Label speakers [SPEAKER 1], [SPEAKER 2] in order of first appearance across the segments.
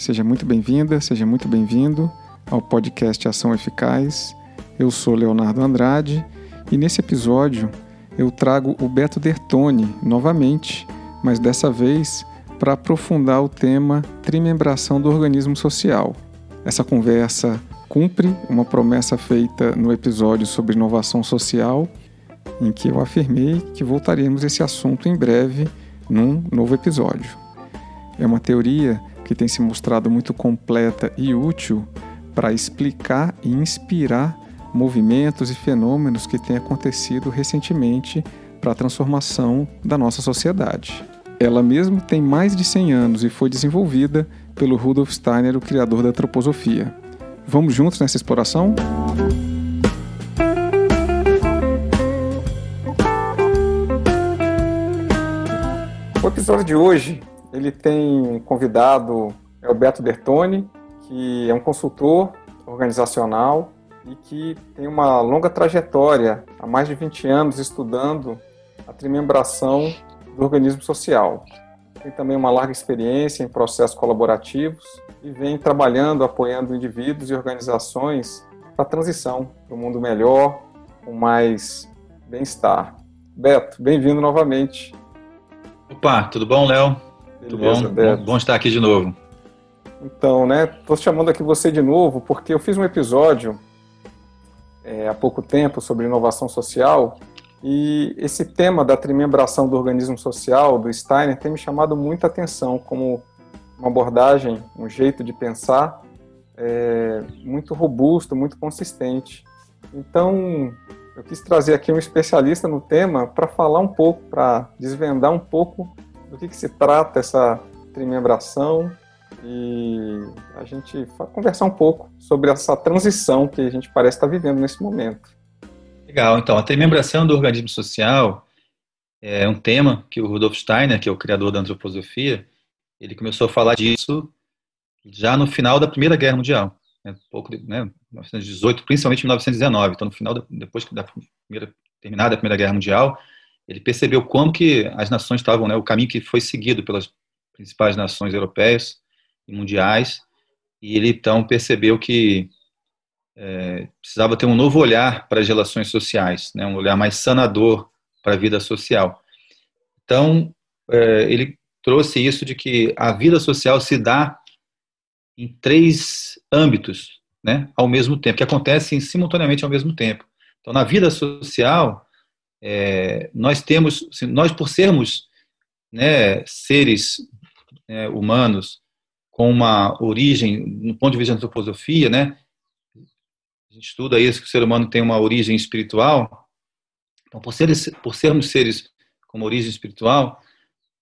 [SPEAKER 1] Seja muito bem-vinda, seja muito bem-vindo ao podcast Ação Eficaz. Eu sou Leonardo Andrade e nesse episódio eu trago o Beto Dertoni novamente, mas dessa vez para aprofundar o tema trimembração do organismo social. Essa conversa cumpre uma promessa feita no episódio sobre inovação social, em que eu afirmei que voltaremos a esse assunto em breve num novo episódio. É uma teoria que tem se mostrado muito completa e útil para explicar e inspirar movimentos e fenômenos que têm acontecido recentemente para a transformação da nossa sociedade. Ela mesmo tem mais de 100 anos e foi desenvolvida pelo Rudolf Steiner, o criador da antroposofia. Vamos juntos nessa exploração? O episódio de hoje ele tem convidado o Beto Bertoni, que é um consultor organizacional e que tem uma longa trajetória, há mais de 20 anos, estudando a trimembração do organismo social. Tem também uma larga experiência em processos colaborativos e vem trabalhando, apoiando indivíduos e organizações para a transição para um mundo melhor, com mais bem-estar. Beto, bem-vindo novamente.
[SPEAKER 2] Opa, tudo bom, Léo? Tudo bom? bom? Bom estar aqui de novo.
[SPEAKER 1] Então, né, estou chamando aqui você de novo porque eu fiz um episódio é, há pouco tempo sobre inovação social e esse tema da trimembração do organismo social, do Steiner, tem me chamado muita atenção como uma abordagem, um jeito de pensar é, muito robusto, muito consistente. Então, eu quis trazer aqui um especialista no tema para falar um pouco, para desvendar um pouco do que, que se trata essa trimembração e a gente conversar um pouco sobre essa transição que a gente parece estar vivendo nesse momento.
[SPEAKER 2] Legal, então, a trimembração do organismo social é um tema que o Rudolf Steiner, que é o criador da antroposofia, ele começou a falar disso já no final da Primeira Guerra Mundial, né, pouco, né, 1918, principalmente 1919. Então, no final, da, depois da primeira, terminada a Primeira Guerra Mundial, ele percebeu como que as nações estavam, né, o caminho que foi seguido pelas principais nações europeias e mundiais, e ele então percebeu que é, precisava ter um novo olhar para as relações sociais, né, um olhar mais sanador para a vida social. Então, é, ele trouxe isso de que a vida social se dá em três âmbitos, né, ao mesmo tempo, que acontecem simultaneamente ao mesmo tempo. Então, na vida social, é, nós temos, nós por sermos né, seres né, humanos com uma origem, no ponto de vista da antroposofia, né, a gente estuda isso, que o ser humano tem uma origem espiritual. Então, por, seres, por sermos seres com uma origem espiritual,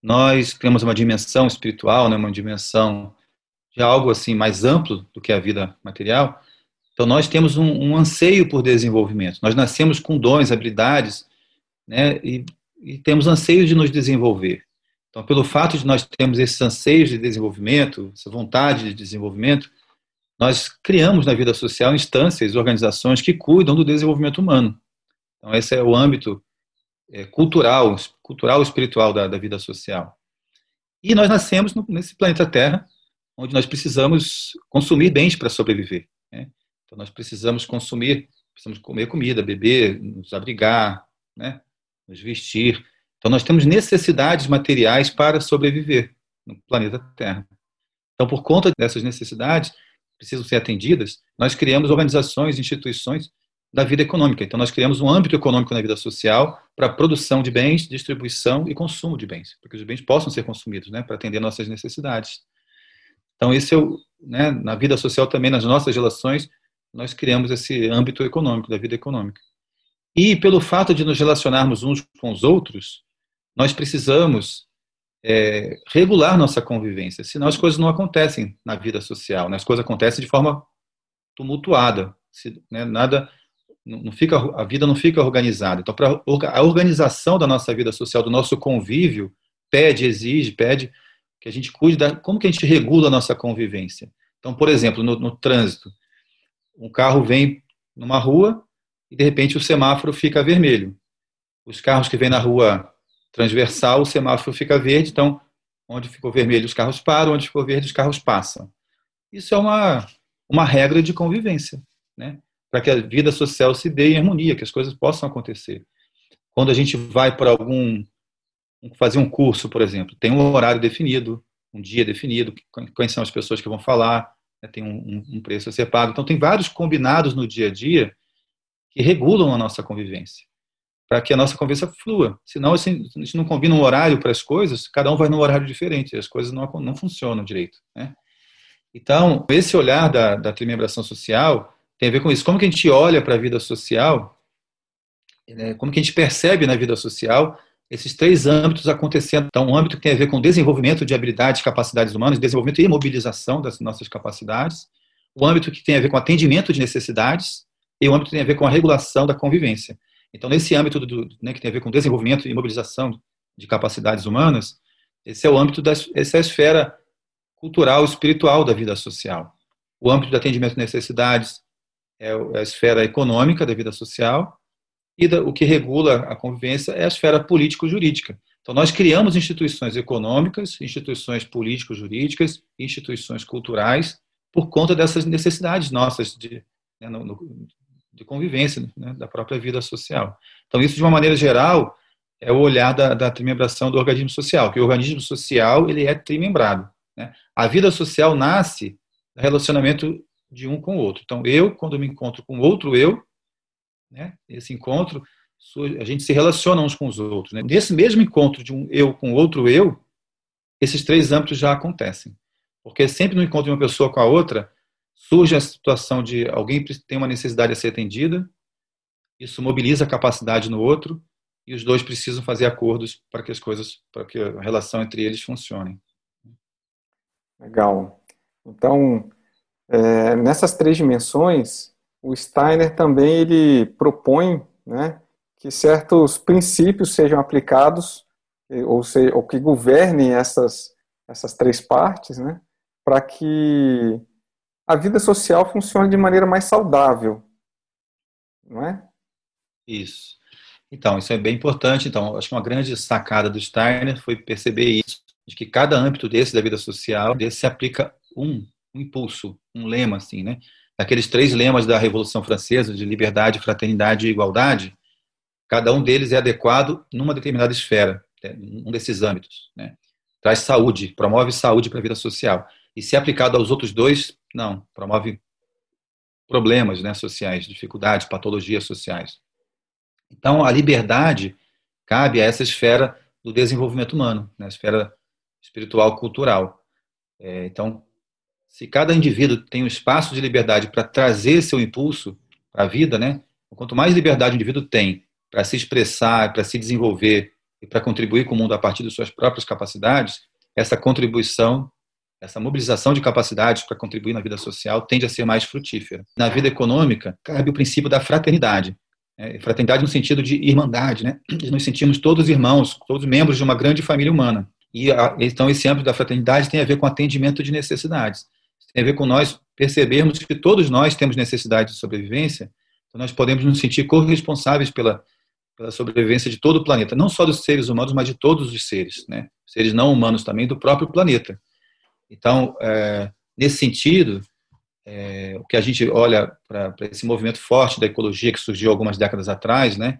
[SPEAKER 2] nós temos uma dimensão espiritual, né, uma dimensão de algo assim mais amplo do que a vida material. Então, nós temos um, um anseio por desenvolvimento. Nós nascemos com dons, habilidades, né, e, e temos anseio de nos desenvolver. Então, pelo fato de nós termos esses anseios de desenvolvimento, essa vontade de desenvolvimento, nós criamos na vida social instâncias, organizações que cuidam do desenvolvimento humano. Então, esse é o âmbito é, cultural, cultural espiritual da, da, vida social. E nós nascemos no, nesse planeta Terra, onde nós precisamos consumir bens para sobreviver. Né? Então, nós precisamos consumir, precisamos comer comida, beber, nos abrigar, né? Nos vestir. Então, nós temos necessidades materiais para sobreviver no planeta Terra. Então, por conta dessas necessidades, precisam ser atendidas, nós criamos organizações, instituições da vida econômica. Então, nós criamos um âmbito econômico na vida social para produção de bens, distribuição e consumo de bens, para que os bens possam ser consumidos, né, para atender nossas necessidades. Então, esse é né, na vida social também, nas nossas relações, nós criamos esse âmbito econômico, da vida econômica. E pelo fato de nos relacionarmos uns com os outros, nós precisamos é, regular nossa convivência, senão as coisas não acontecem na vida social, né? as coisas acontecem de forma tumultuada, se, né? nada, não fica, a vida não fica organizada. Então, para a organização da nossa vida social, do nosso convívio, pede, exige, pede que a gente cuide da como que a gente regula a nossa convivência. Então, por exemplo, no, no trânsito, um carro vem numa rua e de repente o semáforo fica vermelho. Os carros que vêm na rua transversal, o semáforo fica verde, então onde ficou vermelho os carros param, onde ficou verde os carros passam. Isso é uma, uma regra de convivência, né? para que a vida social se dê em harmonia, que as coisas possam acontecer. Quando a gente vai para algum fazer um curso, por exemplo, tem um horário definido, um dia definido, quais são as pessoas que vão falar, né, tem um, um, preço a ser pago. Então, tem vários combinados no dia a dia que regulam a nossa convivência, para que a nossa convivência flua. Senão, assim, a gente não combina um horário para as coisas, cada um vai num horário diferente, as coisas não, não funcionam direito. Né? Então, esse olhar da, da trimembração social tem a ver com isso. Como que a gente olha para a vida social, né, como que a gente percebe na vida social esses três âmbitos acontecendo. Então, um âmbito que tem a ver com desenvolvimento de habilidades capacidades humanas, desenvolvimento e mobilização das nossas capacidades, o âmbito que tem a ver com atendimento de necessidades e o âmbito tem a ver com a regulação da convivência. Então, nesse âmbito do, né, que tem a ver com desenvolvimento e mobilização de capacidades humanas, esse é o âmbito da essa é a esfera cultural, espiritual da vida social. O âmbito do atendimento de necessidades é, é a esfera econômica da vida social e o que regula a convivência é a esfera político-jurídica. Então, nós criamos instituições econômicas, instituições político-jurídicas, instituições culturais, por conta dessas necessidades nossas de, né, no, de convivência né, da própria vida social. Então, isso, de uma maneira geral, é o olhar da, da trimembração do organismo social, que o organismo social ele é trimembrado. Né? A vida social nasce do relacionamento de um com o outro. Então, eu, quando me encontro com outro eu, né? Esse encontro, a gente se relaciona uns com os outros. Né? Nesse mesmo encontro de um eu com outro eu, esses três âmbitos já acontecem. Porque sempre no encontro de uma pessoa com a outra, surge a situação de alguém tem uma necessidade a ser atendida, isso mobiliza a capacidade no outro, e os dois precisam fazer acordos para que as coisas, para que a relação entre eles funcione.
[SPEAKER 1] Legal. Então, é, nessas três dimensões, o Steiner também ele propõe né, que certos princípios sejam aplicados, ou, seja, ou que governem essas, essas três partes, né, para que a vida social funcione de maneira mais saudável, não é?
[SPEAKER 2] Isso. Então, isso é bem importante. Então, acho que uma grande sacada do Steiner foi perceber isso, de que cada âmbito desse da vida social, desse se aplica um, um impulso, um lema, assim, né? aqueles três lemas da Revolução Francesa, de liberdade, fraternidade e igualdade, cada um deles é adequado numa determinada esfera, né, um desses âmbitos. Né? Traz saúde, promove saúde para a vida social. E se aplicado aos outros dois, não, promove problemas né, sociais, dificuldades, patologias sociais. Então, a liberdade cabe a essa esfera do desenvolvimento humano, né, a esfera espiritual cultural. É, então, se cada indivíduo tem um espaço de liberdade para trazer seu impulso para a vida, né? Quanto mais liberdade o indivíduo tem para se expressar, para se desenvolver e para contribuir com o mundo a partir de suas próprias capacidades, essa contribuição, essa mobilização de capacidades para contribuir na vida social tende a ser mais frutífera. Na vida econômica, cabe o princípio da fraternidade. Né? Fraternidade no sentido de irmandade, né? Nos sentimos todos irmãos, todos membros de uma grande família humana. E então esse âmbito da fraternidade tem a ver com atendimento de necessidades tem a ver com nós percebermos que todos nós temos necessidade de sobrevivência, então nós podemos nos sentir corresponsáveis pela, pela sobrevivência de todo o planeta, não só dos seres humanos, mas de todos os seres, né? seres não humanos também, do próprio planeta. Então, é, nesse sentido, é, o que a gente olha para esse movimento forte da ecologia que surgiu algumas décadas atrás, né,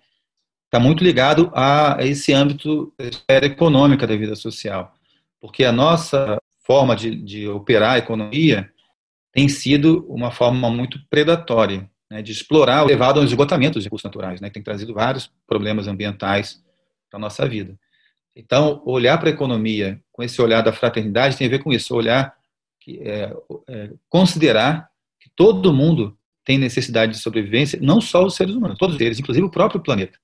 [SPEAKER 2] está muito ligado a, esse âmbito esfera econômica da vida social, porque a nossa forma de, de operar a economia tem sido uma forma muito predatória, né, de explorar, levado ao esgotamento dos recursos naturais, né, que tem trazido vários problemas ambientais para a nossa vida. Então, olhar para a economia com esse olhar da fraternidade tem a ver com isso, olhar, que, é, é, considerar que todo mundo tem necessidade de sobrevivência, não só os seres humanos, todos eles, inclusive o próprio planeta.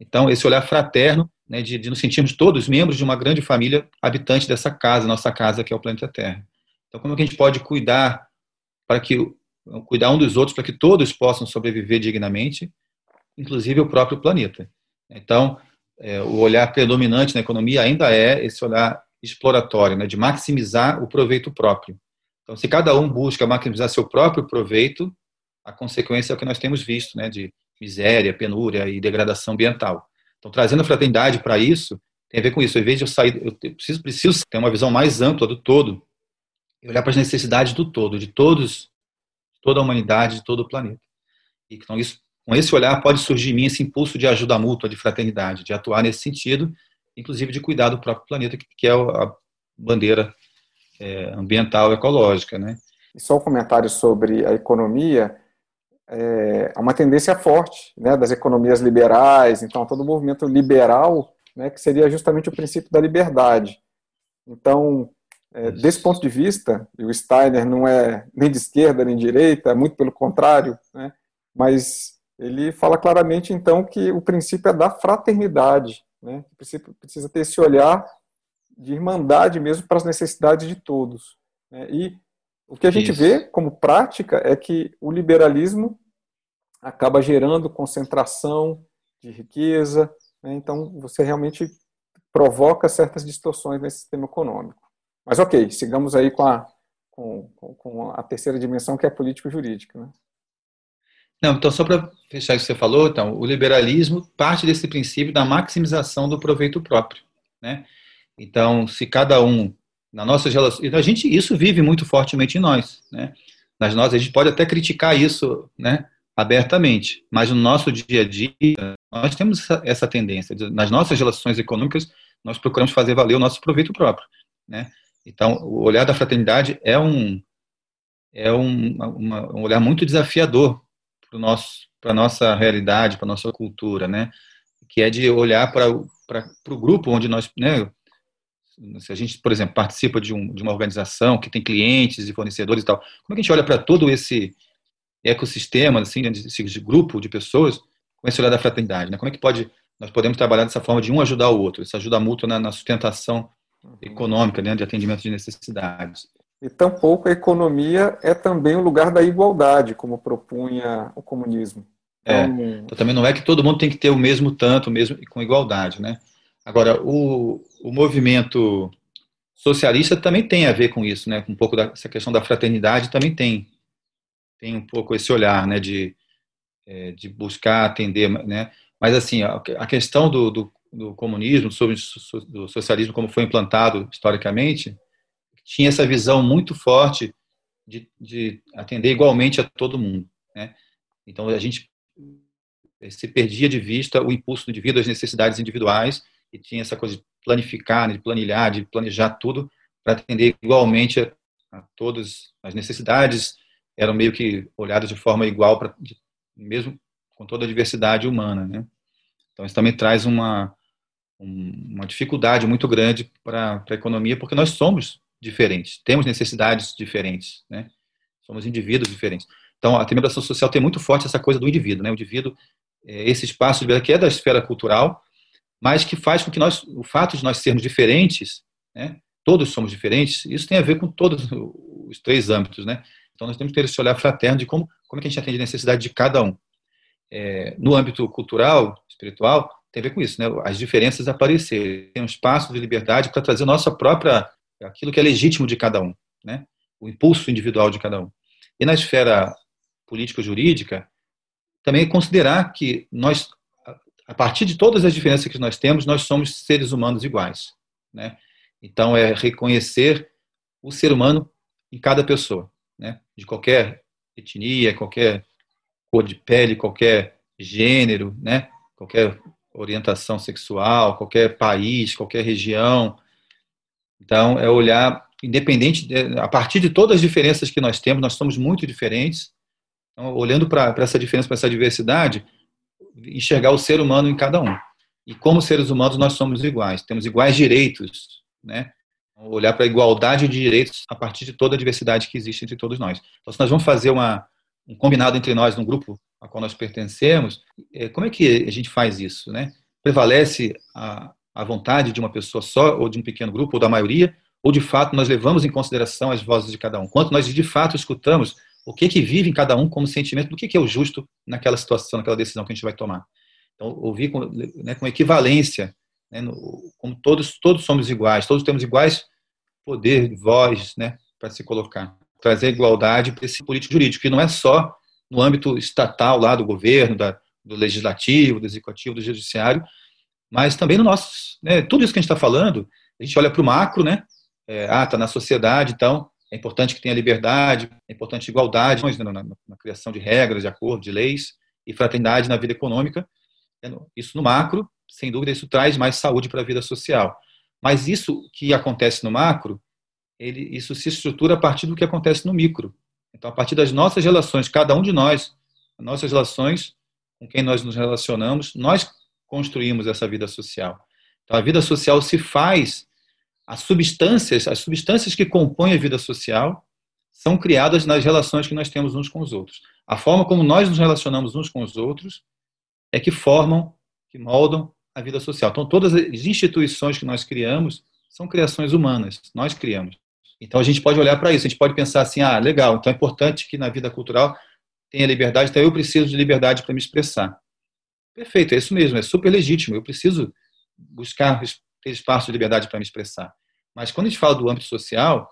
[SPEAKER 2] Então, esse olhar fraterno né, de, de, nos sentirmos todos membros de uma grande família habitante dessa casa, nossa casa que é o planeta Terra. Então, como é que a gente pode cuidar para que cuidar um dos outros para que todos possam sobreviver dignamente, inclusive o próprio planeta. Então, é, o olhar predominante na economia ainda é esse olhar exploratório, né, de maximizar o proveito próprio. Então, se cada um busca maximizar seu próprio proveito, a consequência é o que nós temos visto, né, de miséria, penúria e degradação ambiental. Então, trazendo a fraternidade para isso, tem a ver com isso. Em vez de eu sair, eu preciso, preciso ter uma visão mais ampla do todo. e olhar para as necessidades do todo, de todos, toda a humanidade, de todo o planeta. E então isso, com esse olhar pode surgir em mim esse impulso de ajuda mútua, de fraternidade, de atuar nesse sentido, inclusive de cuidar do próprio planeta, que é a bandeira é, ambiental ecológica, né?
[SPEAKER 1] E só um comentário sobre a economia, é uma tendência forte né, das economias liberais, então todo o movimento liberal, né, que seria justamente o princípio da liberdade. Então, é, desse ponto de vista, e o Steiner não é nem de esquerda nem de direita, muito pelo contrário, né, mas ele fala claramente então que o princípio é da fraternidade, né, precisa ter esse olhar de irmandade mesmo para as necessidades de todos. Né, e o que a gente Isso. vê como prática é que o liberalismo acaba gerando concentração de riqueza, né? então você realmente provoca certas distorções nesse sistema econômico. Mas ok, sigamos aí com a, com, com a terceira dimensão, que é político-jurídica. Né?
[SPEAKER 2] Não, então só para fechar o que você falou, então, o liberalismo parte desse princípio da maximização do proveito próprio, né? Então, se cada um na nossas relações, a gente isso vive muito fortemente em nós, né? Nas nossas, a gente pode até criticar isso, né? Abertamente, mas no nosso dia a dia nós temos essa, essa tendência. Nas nossas relações econômicas, nós procuramos fazer valer o nosso proveito próprio, né? Então, o olhar da fraternidade é um é um, uma, um olhar muito desafiador para nosso para nossa realidade, para nossa cultura, né? Que é de olhar para o grupo onde nós, né? se a gente, por exemplo, participa de, um, de uma organização que tem clientes e fornecedores e tal, como é que a gente olha para todo esse ecossistema, assim, esse grupo de pessoas, com esse olhar da fraternidade, né? Como é que pode, nós podemos trabalhar dessa forma de um ajudar o outro, essa ajuda mútua na, na sustentação uhum. econômica, né, de atendimento de necessidades.
[SPEAKER 1] E tampouco a economia é também o lugar da igualdade, como propunha o comunismo.
[SPEAKER 2] É, então, então, também não é que todo mundo tem que ter o mesmo tanto, mesmo com igualdade, né? Agora, o, o movimento socialista também tem a ver com isso, né? Com um pouco dessa questão da fraternidade também tem tem um pouco esse olhar, né? De, é, de buscar atender, né? Mas assim, a, a questão do, do, do, comunismo, sobre do socialismo como foi implantado historicamente, tinha essa visão muito forte de, de atender igualmente a todo mundo, né? Então a gente se perdia de vista o impulso do indivíduo, as necessidades individuais e tinha essa coisa de planificar, né, de planilhar, de planejar tudo para atender igualmente a, a, todas as necessidades, eram meio que olhadas de forma igual, pra, de, mesmo com toda a diversidade humana. Né? Então, isso também traz uma, um, uma dificuldade muito grande para a economia, porque nós somos diferentes, temos necessidades diferentes, né? somos indivíduos diferentes. Então, a determinação social tem muito forte essa coisa do indivíduo, né? O indivíduo, é, esse espaço de que é da esfera cultural, mas que faz com que nós, o fato de nós sermos diferentes, né, todos somos diferentes, isso tem a ver com todos os três âmbitos, né? Então nós temos que ter esse olhar fraterno de como, como é que a gente atende a necessidade de cada um. É, no âmbito cultural, espiritual, tem a ver com isso, né? As diferenças aparecerem, tem um espaço de liberdade para trazer nossa própria, aquilo que é legítimo de cada um, né? O impulso individual de cada um. E na esfera político-jurídica, também considerar que nós a partir de todas as diferenças que nós temos, nós somos seres humanos iguais. Né? Então, é reconhecer o ser humano em cada pessoa, né? de qualquer etnia, qualquer cor de pele, qualquer gênero, né? qualquer orientação sexual, qualquer país, qualquer região. Então, é olhar, independente, de, a partir de todas as diferenças que nós temos, nós somos muito diferentes. Então, olhando para essa diferença, para essa diversidade, enxergar o ser humano em cada um. E como seres humanos nós somos iguais, temos iguais direitos, né? Olhar para a igualdade de direitos a partir de toda a diversidade que existe entre todos nós. Então, se nós vamos fazer uma, um combinado entre nós, num grupo a qual nós pertencemos, é, como é que a gente faz isso, né? Prevalece a, a vontade de uma pessoa só, ou de um pequeno grupo, ou da maioria, ou de fato nós levamos em consideração as vozes de cada um? Quanto nós de fato escutamos o que que vive em cada um como sentimento do que, que é o justo naquela situação, naquela decisão que a gente vai tomar. Então, ouvir com, né, com equivalência, né, no, como todos, todos somos iguais, todos temos iguais poder, voz, né, para se colocar. Trazer igualdade para esse político jurídico, que não é só no âmbito estatal lá do governo, da, do legislativo, do executivo, do judiciário, mas também no nosso, né, tudo isso que a gente está falando, a gente olha para o macro, né, é, ah, está na sociedade, então é importante que tenha liberdade, é importante igualdade na, na, na criação de regras, de acordos, de leis, e fraternidade na vida econômica. Isso no macro, sem dúvida, isso traz mais saúde para a vida social. Mas isso que acontece no macro, ele, isso se estrutura a partir do que acontece no micro. Então, a partir das nossas relações, cada um de nós, nossas relações com quem nós nos relacionamos, nós construímos essa vida social. Então, a vida social se faz, as substâncias, as substâncias que compõem a vida social são criadas nas relações que nós temos uns com os outros. A forma como nós nos relacionamos uns com os outros é que formam, que moldam a vida social. Então, todas as instituições que nós criamos são criações humanas, nós criamos. Então, a gente pode olhar para isso, a gente pode pensar assim: ah, legal, então é importante que na vida cultural tenha liberdade, então eu preciso de liberdade para me expressar. Perfeito, é isso mesmo, é super legítimo, eu preciso buscar ter espaço de liberdade para me expressar. Mas quando a gente fala do âmbito social,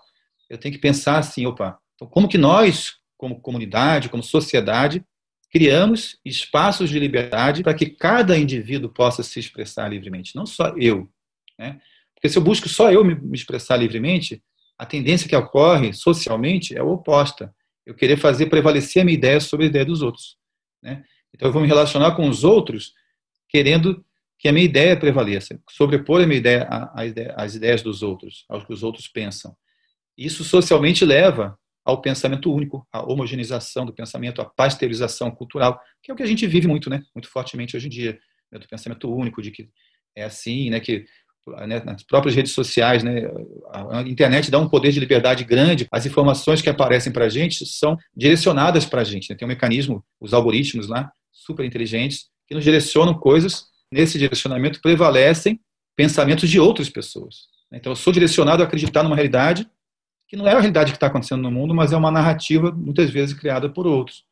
[SPEAKER 2] eu tenho que pensar assim: opa, então como que nós, como comunidade, como sociedade, criamos espaços de liberdade para que cada indivíduo possa se expressar livremente, não só eu. Né? Porque se eu busco só eu me expressar livremente, a tendência que ocorre socialmente é a oposta. Eu querer fazer prevalecer a minha ideia sobre a ideia dos outros. Né? Então eu vou me relacionar com os outros querendo que a minha ideia prevaleça, sobrepor a minha ideia às ideias dos outros, ao que os outros pensam. Isso socialmente leva ao pensamento único, à homogeneização do pensamento, à pasteurização cultural, que é o que a gente vive muito, né, muito fortemente hoje em dia, né, do pensamento único, de que é assim, né, que né, nas próprias redes sociais, né, a internet dá um poder de liberdade grande, as informações que aparecem para a gente são direcionadas para a gente, né, tem um mecanismo, os algoritmos lá, super inteligentes, que nos direcionam coisas, nesse direcionamento prevalecem pensamentos de outras pessoas. Então, eu sou direcionado a acreditar numa realidade que não é a realidade que está acontecendo no mundo, mas é uma narrativa muitas vezes criada por outros.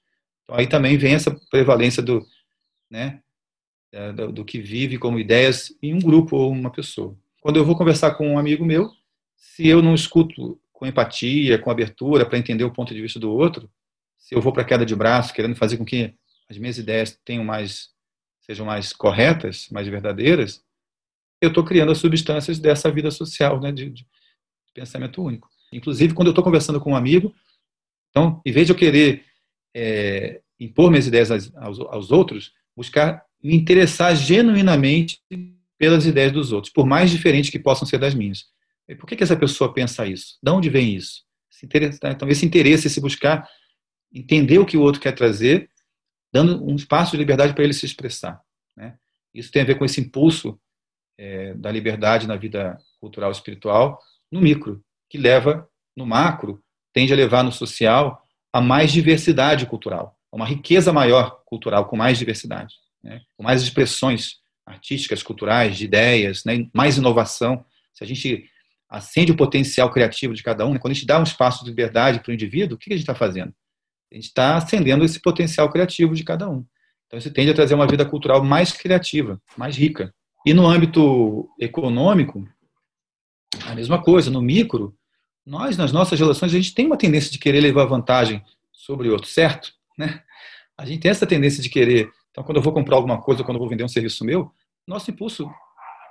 [SPEAKER 2] Então, aí também vem essa prevalência do, né, é, do, do, que vive como ideias em um grupo ou uma pessoa. Quando eu vou conversar com um amigo meu, se eu não escuto com empatia, com abertura para entender o ponto de vista do outro, se eu vou para a queda de braço, querendo fazer com que as minhas ideias tenham mais sejam mais corretas, mais verdadeiras, eu estou criando as substâncias dessa vida social, né, de, de pensamento único. Inclusive, quando eu estou conversando com um amigo, então, em vez de eu querer é, impor minhas ideias aos, aos, outros, buscar me interessar genuinamente pelas ideias dos outros, por mais diferentes que possam ser das minhas. E por que, que essa pessoa pensa isso? De onde vem isso? Esse então, esse interesse, esse buscar entender o que o outro quer trazer, dando um espaço de liberdade para ele se expressar. Né? Isso tem a ver com esse impulso é, da liberdade na vida cultural e espiritual no micro que leva no macro, tende a levar no social a mais diversidade cultural, a uma riqueza maior cultural, com mais diversidade, né? com mais expressões artísticas, culturais, de ideias, né? mais inovação. Se a gente acende o potencial criativo de cada um, né? quando a gente dá um espaço de liberdade para o indivíduo, o que a gente está fazendo? A gente está acendendo esse potencial criativo de cada um. Então, isso tende a trazer uma vida cultural mais criativa, mais rica. E no âmbito econômico, a mesma coisa, no micro, nós, nas nossas relações, a gente tem uma tendência de querer levar vantagem sobre o outro, certo? Né? A gente tem essa tendência de querer. Então, quando eu vou comprar alguma coisa, quando eu vou vender um serviço meu, nosso impulso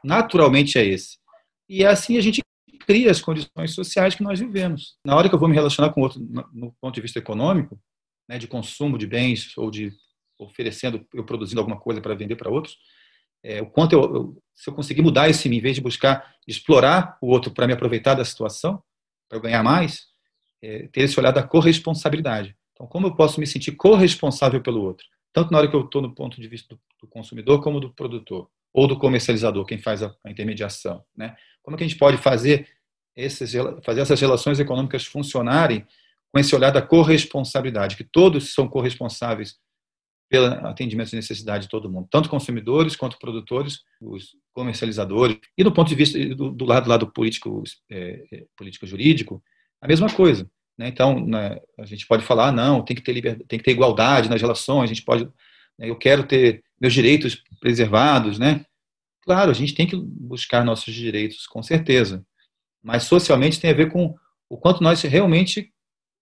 [SPEAKER 2] naturalmente é esse. E é assim a gente cria as condições sociais que nós vivemos. Na hora que eu vou me relacionar com outro, no ponto de vista econômico, né, de consumo de bens ou de oferecendo, eu produzindo alguma coisa para vender para outros, é, o quanto eu, eu, se eu conseguir mudar mim, em vez de buscar explorar o outro para me aproveitar da situação, para eu ganhar mais, é, ter esse olhar da corresponsabilidade. Então, como eu posso me sentir corresponsável pelo outro? Tanto na hora que eu estou no ponto de vista do, do, consumidor, como do produtor, ou do comercializador, quem faz a, a intermediação. Né? Como é que a gente pode fazer, esses, fazer essas relações econômicas funcionarem com esse olhar da corresponsabilidade, que todos são corresponsáveis pelo atendimento de necessidade de todo mundo, tanto consumidores quanto produtores, os comercializadores. E do ponto de vista do, do lado, lado político, é, é, político jurídico, a mesma coisa. Né? Então, né, a gente pode falar, não, tem que ter liberdade, tem que ter igualdade nas relações, a gente pode, né, eu quero ter meus direitos preservados, né? Claro, a gente tem que buscar nossos direitos, com certeza. Mas socialmente tem a ver com o quanto nós realmente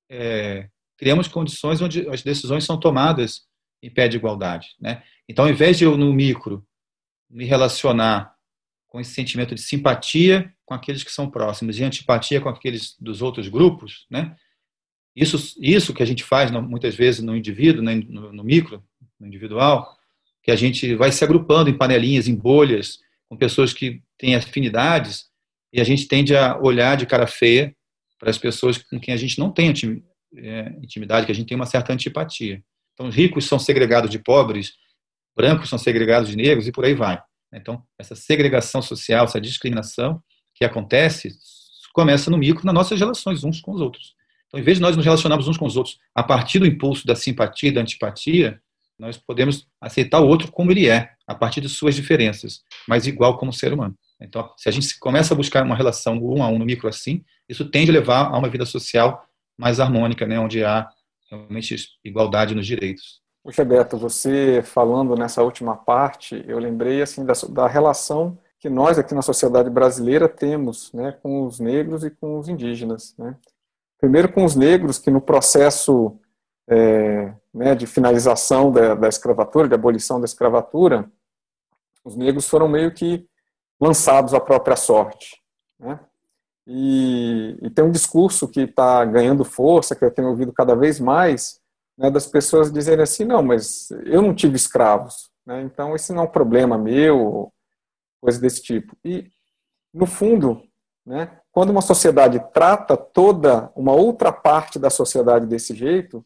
[SPEAKER 2] é, criamos condições onde as decisões são tomadas em pé de igualdade. Né? Então, ao invés de eu, no micro, me relacionar com esse sentimento de simpatia com aqueles que são próximos e antipatia com aqueles dos outros grupos, né? Isso, isso que a gente faz muitas vezes no indivíduo, né, no, no micro, no individual, que a gente vai se agrupando em panelinhas, em bolhas, com pessoas que têm afinidades, e a gente tende a olhar de cara feia para as pessoas com quem a gente não tem é, intimidade, que a gente tem uma certa antipatia. Então, ricos são segregados de pobres, brancos são segregados de negros e por aí vai. Então, essa segregação social, essa discriminação que acontece, começa no micro, nas nossas relações uns com os outros. Então, em vez de nós nos relacionarmos uns com os outros a partir do impulso da simpatia e da antipatia, nós podemos aceitar o outro como ele é, a partir de suas diferenças, mas igual como ser humano. Então, se a gente começa a buscar uma relação um a um no micro assim, isso tende a levar a uma vida social mais harmônica, né, onde há realmente igualdade nos direitos.
[SPEAKER 1] Puxa, Beto, você falando nessa última parte, eu lembrei assim da, da relação que nós aqui na sociedade brasileira temos né, com os negros e com os indígenas. Né? Primeiro com os negros, que no processo é, né, de finalização da, da escravatura, de abolição da escravatura, os negros foram meio que lançados à própria sorte. Né? E, e, tem um discurso que está ganhando força, que eu tenho ouvido cada vez mais, né, das pessoas dizerem assim, não, mas eu não tive escravos, né, então esse não é um problema meu, coisa desse tipo. E, no fundo, né, quando uma sociedade trata toda uma outra parte da sociedade desse jeito,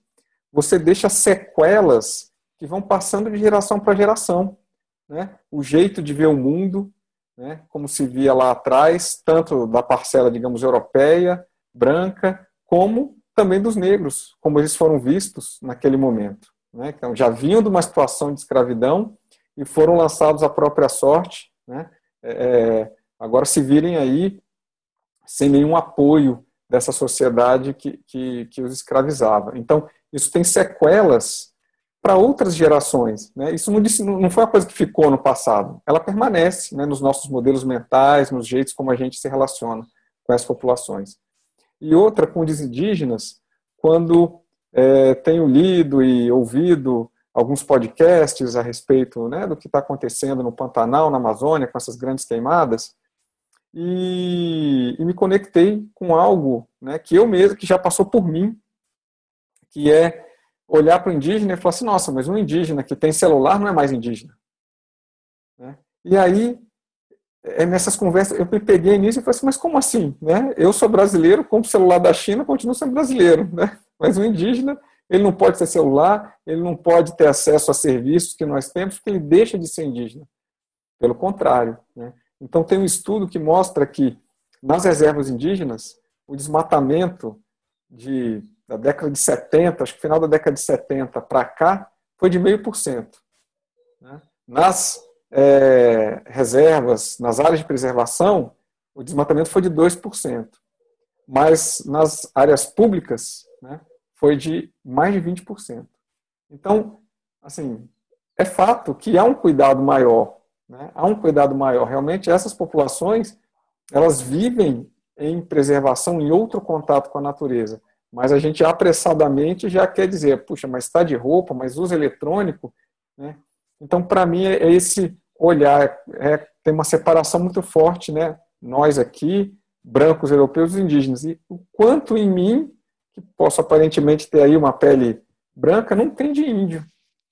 [SPEAKER 1] você deixa sequelas que vão passando de geração para geração. Né? O jeito de ver o mundo, né, como se via lá atrás, tanto da parcela, digamos, europeia, branca, como também dos negros, como eles foram vistos naquele momento. Né? Então, já vinham de uma situação de escravidão e foram lançados à própria sorte. Né? É, é agora se virem aí sem nenhum apoio dessa sociedade que, que, que os escravizava. Então, isso tem sequelas para outras gerações. Né? Isso não, disse, não foi uma coisa que ficou no passado, ela permanece né, nos nossos modelos mentais, nos jeitos como a gente se relaciona com essas populações. E outra com os indígenas, quando é, tenho lido e ouvido alguns podcasts a respeito né, do que está acontecendo no Pantanal, na Amazônia, com essas grandes queimadas, e, e me conectei com algo né, que eu mesmo, que já passou por mim, que é olhar para o indígena e falar assim, nossa, mas um indígena que tem celular não é mais indígena. Né? E aí, é nessas conversas, eu me peguei nisso e falei assim, mas como assim? Né? Eu sou brasileiro, compro celular da China, continuo sendo brasileiro. Né? Mas o indígena, ele não pode ter celular, ele não pode ter acesso a serviços que nós temos, porque ele deixa de ser indígena. Pelo contrário. Né? Então tem um estudo que mostra que nas reservas indígenas, o desmatamento de da década de 70, acho que final da década de 70 para cá, foi de meio por cento. Né? Nas é, reservas, nas áreas de preservação, o desmatamento foi de 2%. Mas nas áreas públicas, né, foi de mais de 20%. Então, assim, é fato que há um cuidado maior. Né? Há um cuidado maior. Realmente, essas populações, elas vivem em preservação, em outro contato com a natureza. Mas a gente apressadamente já quer dizer, puxa, mas está de roupa, mas usa eletrônico. Né? Então, para mim, é esse olhar, é, tem uma separação muito forte, né? nós aqui, brancos, europeus e indígenas. E o quanto em mim, que posso aparentemente ter aí uma pele branca, não tem de índio.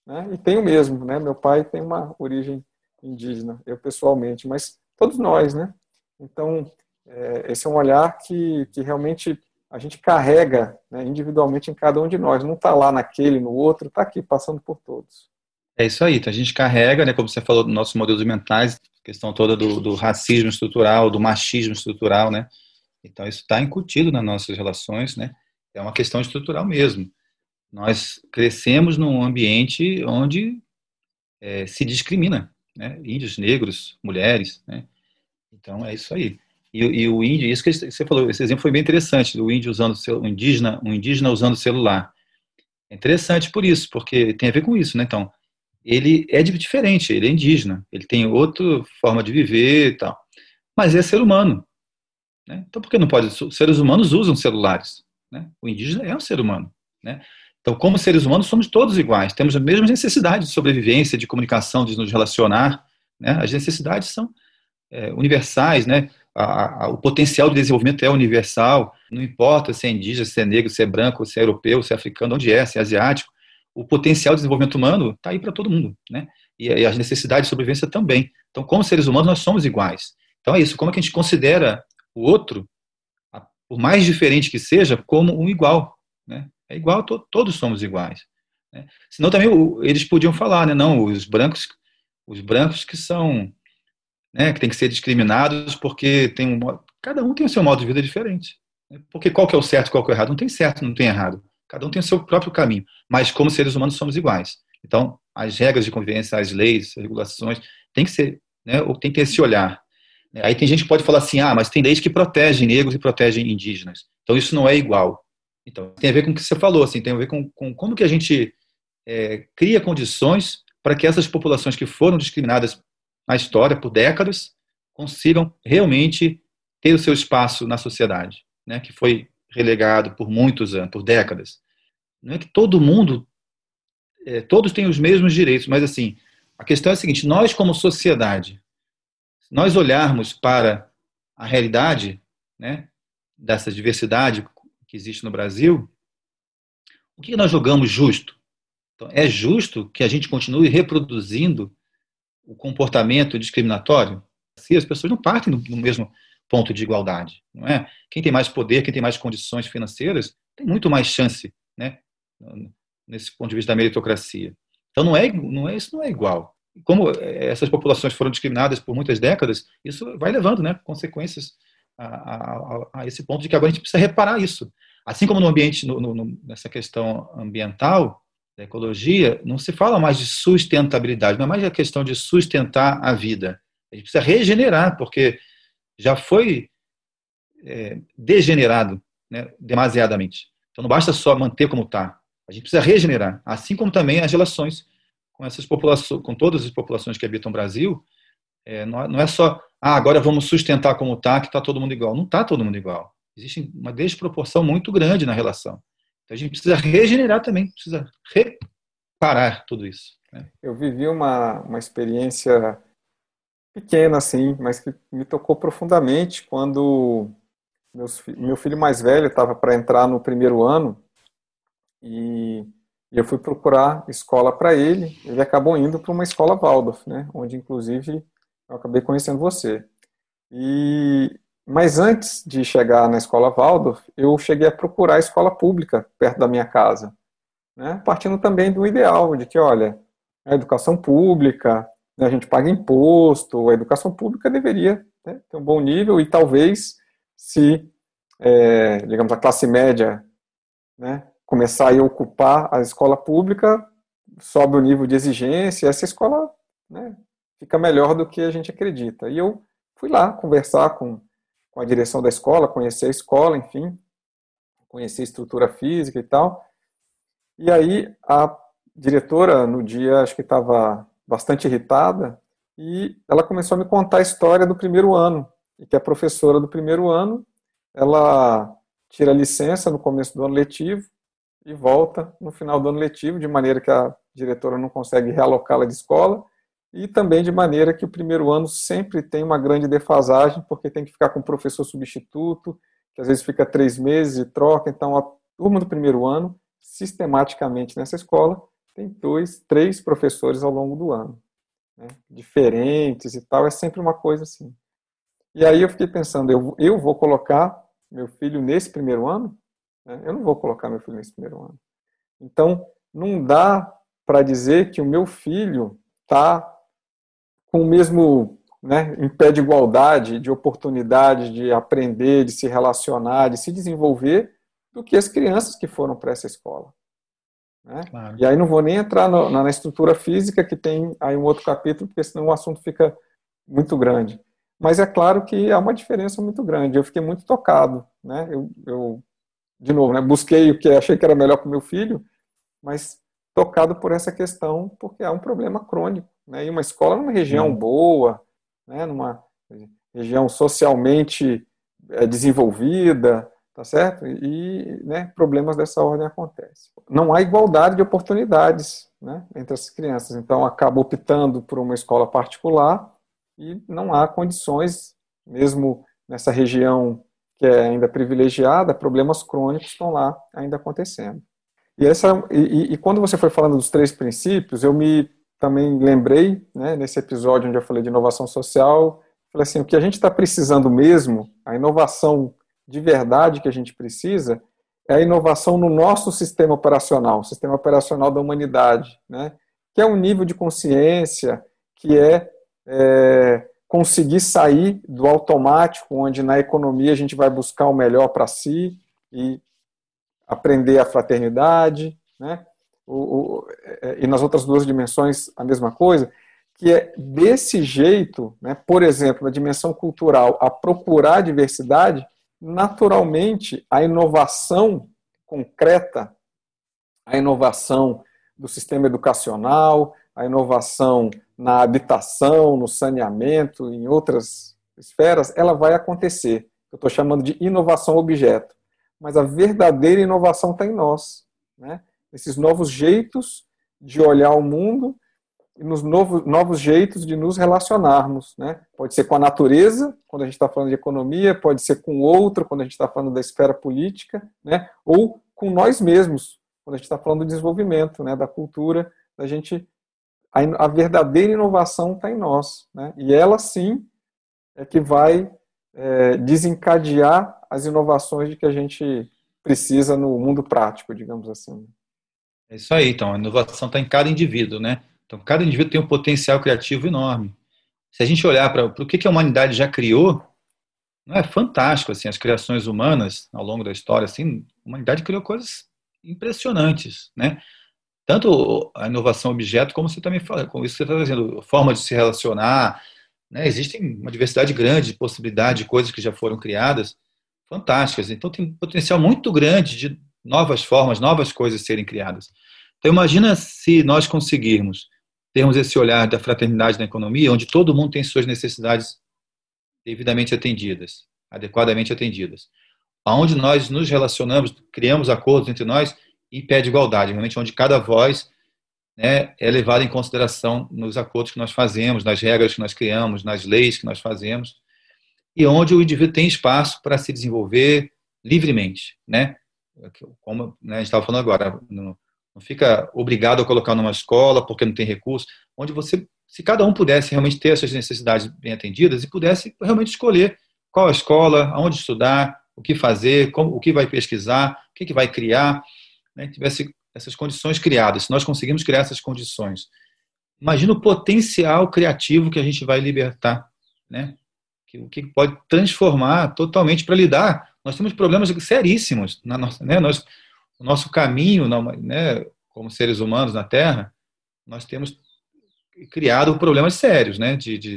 [SPEAKER 1] Né? E tenho mesmo, né? Meu pai tem uma origem indígena, eu pessoalmente, mas todos nós, né? Então, é, esse é um olhar que, que realmente a gente carrega né, individualmente em cada um de nós. Não está lá naquele, no outro, está aqui, passando por todos.
[SPEAKER 2] É isso aí. Então a gente carrega, né, como você falou, nossos modelos mentais, questão toda do, do racismo estrutural, do machismo estrutural, né? Então isso está incutido nas nossas relações, né? É uma questão estrutural mesmo. Nós crescemos num ambiente onde é, se discrimina, né? Índios, negros, mulheres, né? Então é isso aí. E, e, o índio, isso que você falou, esse exemplo foi bem interessante, o índio usando o indígena, um indígena usando o celular. É interessante por isso, porque tem a ver com isso, né? Então, ele é diferente, ele é indígena, ele tem outra forma de viver e tal, mas é ser humano. Né? Então, por que não pode? Seres humanos usam celulares. Né? O indígena é um ser humano. Né? Então, como seres humanos, somos todos iguais, temos as mesmas necessidades de sobrevivência, de comunicação, de nos relacionar. Né? As necessidades são é, universais, né? A, a, o potencial de desenvolvimento é universal, não importa se é indígena, se é negro, se é branco, se é europeu, se é africano, onde é, se é asiático, o potencial de desenvolvimento humano está aí para todo mundo, né? E, e as necessidades de sobrevivência também. Então, como seres humanos, nós somos iguais. Então é isso, como é que a gente considera o outro, por mais diferente que seja, como um igual, né? É igual, to, todos somos iguais. Né? Senão também eles podiam falar, né? Não, os brancos, os brancos que são, né? Que tem que ser discriminados porque tem um cada um tem o seu modo de vida diferente. Né? Porque qual que é o certo, qual que é o errado? Não tem certo, não tem errado. Cada um tem o seu próprio caminho. Mas como seres humanos somos iguais. Então, as regras de convivência, as leis, as regulações, tem que ser, né? Ou tem que ter esse olhar. Aí tem gente que pode falar assim, ah, mas tem leis que protegem negros e protegem indígenas. Então isso não é igual. Então, tem a ver com o que você falou, assim, tem a ver com, com como que a gente é, cria condições para que essas populações que foram discriminadas na história por décadas consigam realmente ter o seu espaço na sociedade, né, que foi relegado por muitos anos, por décadas. Não é que todo mundo, é, todos têm os mesmos direitos, mas assim, a questão é a seguinte: nós como sociedade, se nós olharmos para a realidade, né, dessa diversidade que existe no Brasil, o que nós julgamos justo? Então, é justo que a gente continue reproduzindo o comportamento discriminatório? Se as pessoas não partem no mesmo ponto de igualdade, não é? Quem tem mais poder, quem tem mais condições financeiras, tem muito mais chance, né? Nesse ponto de vista da meritocracia. Então não é, não é isso não é igual. Como essas populações foram discriminadas por muitas décadas, isso vai levando, né, consequências a, a, a, esse ponto de que agora a gente precisa reparar isso. Assim como no ambiente, no, no, nessa questão ambiental, da ecologia, não se fala mais de sustentabilidade, não é mais a questão de sustentar a vida. A gente precisa regenerar, porque já foi é, degenerado né, demasiadamente. Então não basta só manter como está. A gente precisa regenerar, assim como também as relações com essas populações, com todas as populações que habitam o Brasil. É, não é só ah, agora vamos sustentar como está, que está todo mundo igual. Não está todo mundo igual. Existe uma desproporção muito grande na relação. Então a gente precisa regenerar também, precisa reparar tudo isso. Né?
[SPEAKER 1] Eu vivi uma, uma experiência pequena, assim, mas que me tocou profundamente quando meus, meu filho mais velho estava para entrar no primeiro ano e eu fui procurar escola para ele. Ele acabou indo para uma escola Waldorf, né, onde inclusive eu acabei conhecendo você. E mas antes de chegar na escola Waldorf, eu cheguei a procurar a escola pública perto da minha casa, né? partindo também do ideal de que, olha, a educação pública, né, a gente paga imposto, a educação pública deveria né, ter um bom nível e talvez se, é, digamos, a classe média né, começar a ocupar a escola pública, sobe o nível de exigência, essa escola né, fica melhor do que a gente acredita. E eu fui lá conversar com, com a direção da escola, conhecer a escola, enfim, conhecer a estrutura física e tal. E aí a diretora, no dia, acho que estava bastante irritada, e ela começou a me contar a história do primeiro ano, e que a professora do primeiro ano, ela tira licença no começo do ano letivo e volta no final do ano letivo, de maneira que a diretora não consegue realocá-la de escola, e também de maneira que o primeiro ano sempre tem uma grande defasagem, porque tem que ficar com o professor substituto, que às vezes fica três meses e troca. Então, a turma do primeiro ano, sistematicamente nessa escola, tem dois, três professores ao longo do ano, né? diferentes e tal. É sempre uma coisa assim. E aí eu fiquei pensando, eu, eu vou colocar meu filho nesse primeiro ano? Né? Eu não vou colocar meu filho nesse primeiro ano. Então, não dá para dizer que o meu filho está com o mesmo né, em pé de igualdade, de oportunidade de aprender, de se relacionar, de se desenvolver, do que as crianças que foram para essa escola. Né? Claro. E aí não vou nem entrar no, na, estrutura física, que tem aí um outro capítulo, porque senão o assunto fica muito grande. Mas é claro que há uma diferença muito grande. Eu fiquei muito tocado. Né? Eu, eu de novo, né, busquei o que achei que era melhor para o meu filho, mas tocado por essa questão, porque há um problema crônico né, em uma escola numa região hum. boa, né, numa região socialmente é, desenvolvida, tá certo? E né, problemas dessa ordem acontecem. Não há igualdade de oportunidades né, entre as crianças, então acaba optando por uma escola particular e não há condições, mesmo nessa região que é ainda privilegiada, problemas crônicos estão lá ainda acontecendo. E, essa, e, e, quando você foi falando dos três princípios, eu me também lembrei, né, nesse episódio onde eu falei de inovação social, falei assim, o que a gente está precisando mesmo, a inovação de verdade que a gente precisa, é a inovação no nosso sistema operacional, sistema operacional da humanidade, né, que é um nível de consciência, que é, é conseguir sair do automático, onde na economia a gente vai buscar o melhor para si e aprender a fraternidade, né? O, o, é, e nas outras duas dimensões a mesma coisa, que é desse jeito, né, por exemplo, na dimensão cultural, a procurar diversidade, naturalmente a inovação concreta, a inovação do sistema educacional, a inovação na habitação, no saneamento, em outras esferas, ela vai acontecer. Eu estou chamando de inovação objeto mas a verdadeira inovação está em nós. Né? Esses novos jeitos de olhar o mundo e nos novos, novos jeitos de nos relacionarmos. Né? Pode ser com a natureza, quando a gente está falando de economia, pode ser com outro, quando a gente está falando da esfera política, né? ou com nós mesmos, quando a gente está falando do desenvolvimento, né? da cultura, da gente. A, verdadeira inovação está em nós. Né? E ela sim é que vai é, desencadear as inovações de que a gente precisa no mundo prático, digamos assim.
[SPEAKER 2] É isso aí, então. A inovação está em cada indivíduo, né? Então, cada indivíduo tem um potencial criativo enorme. Se a gente olhar para o que, que a humanidade já criou, não é fantástico, assim, as criações humanas ao longo da história, assim, a humanidade criou coisas impressionantes, né? Tanto a inovação objeto, como você também fala, como isso você está dizendo, forma de se relacionar, né? Existem uma diversidade grande de possibilidades de coisas que já foram criadas, fantásticas. Então tem um potencial muito grande de novas formas, novas coisas serem criadas. Então imagina se nós conseguirmos termos esse olhar da fraternidade na economia, onde todo mundo tem suas necessidades devidamente atendidas, adequadamente atendidas. Onde nós nos relacionamos, criamos acordos entre nós em pé de igualdade, realmente onde cada voz né, é levada em consideração nos acordos que nós fazemos, nas regras que nós criamos, nas leis que nós fazemos, e onde o indivíduo tem espaço para se desenvolver livremente, né? Como né, a gente estava falando agora, não, não, fica obrigado a colocar numa escola porque não tem recurso, onde você, se cada um pudesse realmente ter essas necessidades bem atendidas e pudesse realmente escolher qual a escola, aonde estudar, o que fazer, como, o que vai pesquisar, o que, que vai criar, né, tivesse essas condições criadas, se nós conseguimos criar essas condições, imagina o potencial criativo que a gente vai libertar, né? O que pode transformar totalmente para lidar. Nós temos problemas seríssimos na nossa, né? Nós, o nosso caminho, né? Como seres humanos na Terra, nós temos criado problemas sérios, né? De, de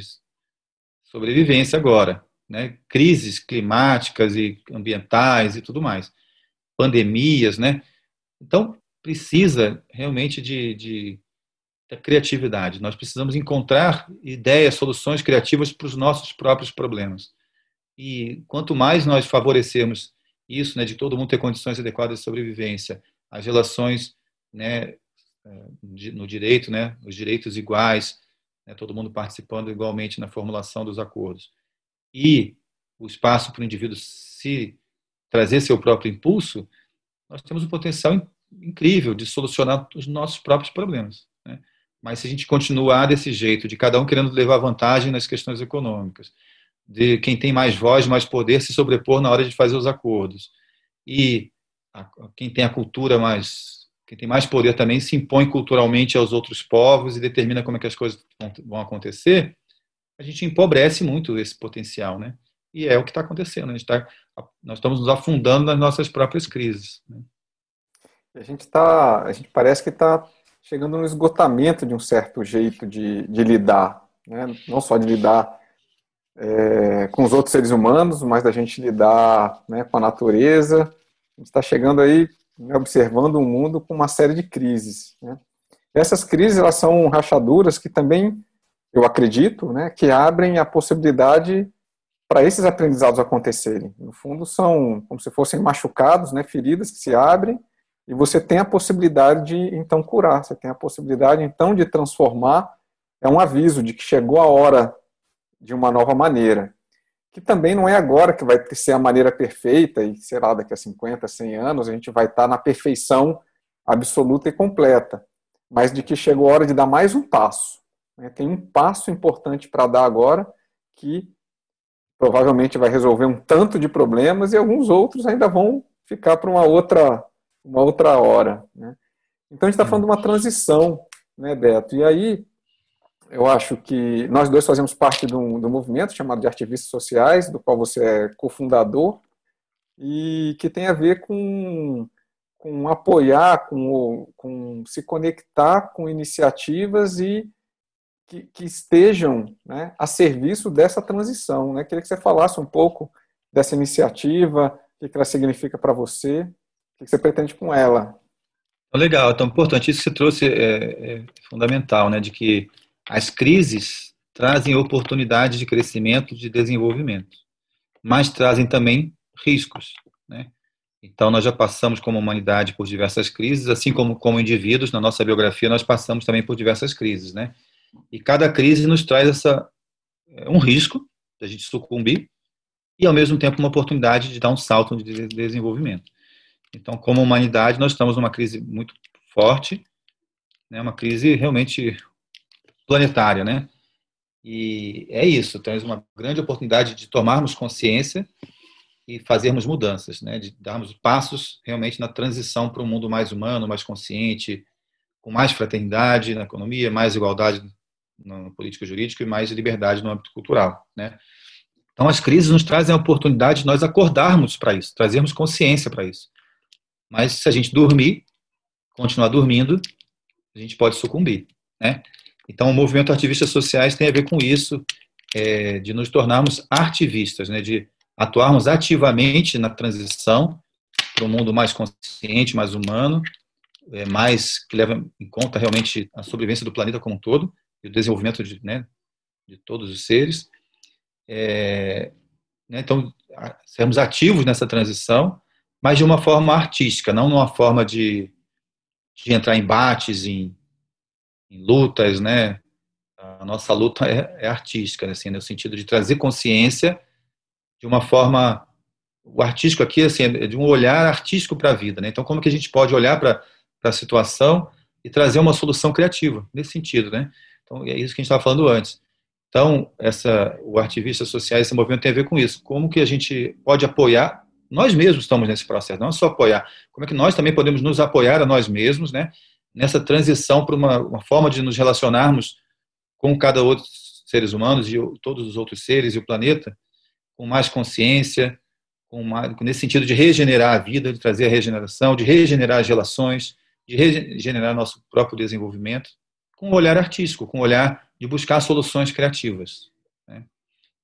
[SPEAKER 2] sobrevivência agora, né? Crises climáticas e ambientais e tudo mais, pandemias, né? Então precisa realmente de, de da criatividade. Nós precisamos encontrar ideias, soluções criativas para os nossos próprios problemas. E quanto mais nós favorecermos isso, né, de todo mundo ter condições adequadas de sobrevivência, as relações, né, eh, no direito, né, os direitos iguais, né, todo mundo participando igualmente na formulação dos acordos, e o espaço para o indivíduo se trazer seu próprio impulso, nós temos um potencial incrível de solucionar os nossos próprios problemas. Né? Mas se a gente continuar desse jeito, de cada um querendo levar vantagem nas questões econômicas, de quem tem mais voz, mais poder se sobrepor na hora de fazer os acordos, e a, quem tem a cultura mais, quem tem mais poder também se impõe culturalmente aos outros povos e determina como é que as coisas vão acontecer, a gente empobrece muito esse potencial, né? E é o que está acontecendo. A gente tá, nós estamos nos afundando nas nossas próprias crises. Né?
[SPEAKER 1] A gente está, a gente parece que está chegando no esgotamento de um certo jeito de, de lidar, né? não só de lidar é, com os outros seres humanos, mas da gente lidar né, com a natureza. A gente está chegando aí, né, observando um mundo com uma série de crises. Né? Essas crises elas são rachaduras que também, eu acredito, né, que abrem a possibilidade para esses aprendizados acontecerem. No fundo, são como se fossem machucados, né, feridas que se abrem e você tem a possibilidade de, então, curar, você tem a possibilidade, então, de transformar. É um aviso de que chegou a hora de uma nova maneira. Que também não é agora que vai ser a maneira perfeita, e será daqui a 50, 100 anos, a gente vai estar na perfeição absoluta e completa, mas de que chegou a hora de dar mais um passo. Né? Tem um passo importante para dar agora, que provavelmente vai resolver um tanto de problemas e alguns outros ainda vão ficar para uma outra, uma outra hora. Né? Então a gente está falando de uma transição, né, Beto? E aí eu acho que nós dois fazemos parte do, um movimento chamado de Ativistas Sociais, do qual você é cofundador, e que tem a ver com, com apoiar, com, com se conectar com iniciativas e que, que estejam né, a serviço dessa transição. Né? Queria que você falasse um pouco dessa iniciativa, o que ela significa para você, o que você pretende com ela.
[SPEAKER 2] Legal, então importante. Isso que você trouxe é, é fundamental, né, de que as crises trazem oportunidades de crescimento, de desenvolvimento, mas trazem também riscos, né? Então, nós já passamos como humanidade por diversas crises, assim como como indivíduos, na nossa biografia, nós passamos também por diversas crises, né? E cada crise nos traz essa, é, um risco da gente sucumbir e, ao mesmo tempo, uma oportunidade de dar um salto de desenvolvimento. Então, como humanidade, nós estamos numa crise muito forte, né, uma crise realmente planetária, né? E é isso, temos uma grande oportunidade de tomarmos consciência e fazermos mudanças, né? De darmos passos realmente na transição para um mundo mais humano, mais consciente, com mais fraternidade na economia, mais igualdade no político jurídico e mais liberdade no âmbito cultural, né? Então as crises nos trazem a oportunidade de nós acordarmos para isso, trazermos consciência para isso. Mas se a gente dormir, continuar dormindo, a gente pode sucumbir, né? Então o movimento Ativistas Sociais tem a ver com isso, é, de nos tornarmos ativistas, né? De atuarmos ativamente na transição para um mundo mais consciente, mais humano, é, mais que leva em conta realmente a sobrevivência do planeta como um todo, e o desenvolvimento de, né, de todos os seres. É, né, então, sermos ativos nessa transição, mas de uma forma artística, não numa forma de, de entrar em embates, em, em lutas, né? A nossa luta é, é artística, assim, no sentido de trazer consciência de uma forma o artístico aqui assim é de um olhar artístico para a vida, né? Então como que a gente pode olhar para a situação e trazer uma solução criativa nesse sentido, né? Então, é isso que a gente estava falando antes. Então, essa, o ativista social, esse movimento tem a ver com isso. Como que a gente pode apoiar? Nós mesmos estamos nesse processo, não é só apoiar. Como é que nós também podemos nos apoiar a nós mesmos, né? Nessa transição para uma, uma forma de nos relacionarmos com cada outro seres humanos e todos os outros seres e o planeta com mais consciência, com mais, nesse sentido de regenerar a vida, de trazer a regeneração, de regenerar as relações, de regenerar nosso próprio desenvolvimento com um olhar artístico, com um olhar de buscar soluções criativas. Né?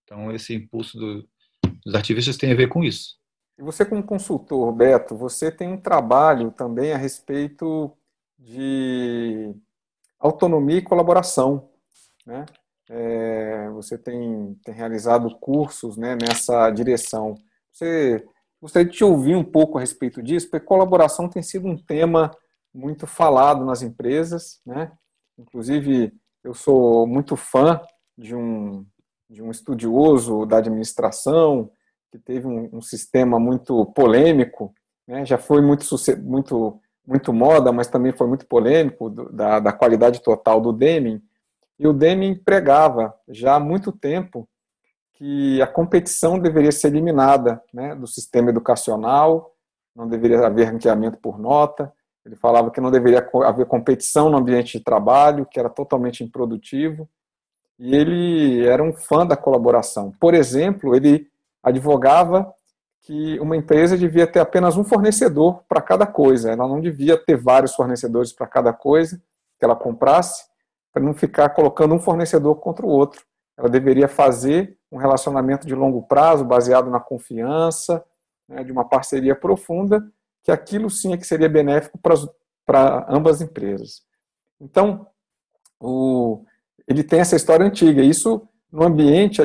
[SPEAKER 2] Então, esse impulso do, dos ativistas tem a ver com isso.
[SPEAKER 1] E você, como consultor, Beto, você tem um trabalho também a respeito de autonomia e colaboração. Né? É, você tem, tem realizado cursos né, nessa direção. Você gostaria de te ouvir um pouco a respeito disso, porque colaboração tem sido um tema muito falado nas empresas, né? Inclusive, eu sou muito fã de um, de um estudioso da administração que teve um, um sistema muito polêmico, né? já foi muito, muito, muito moda, mas também foi muito polêmico, do, da, da qualidade total do Deming. E o Deming pregava já há muito tempo que a competição deveria ser eliminada né, do sistema educacional, não deveria haver ranqueamento por nota, ele falava que não deveria haver competição no ambiente de trabalho, que era totalmente improdutivo. E ele era um fã da colaboração. Por exemplo, ele advogava que uma empresa devia ter apenas um fornecedor para cada coisa. Ela não devia ter vários fornecedores para cada coisa que ela comprasse, para não ficar colocando um fornecedor contra o outro. Ela deveria fazer um relacionamento de longo prazo, baseado na confiança, né, de uma parceria profunda, que aquilo sim é que seria benéfico para ambas as empresas. Então, o, ele tem essa história antiga. Isso no ambiente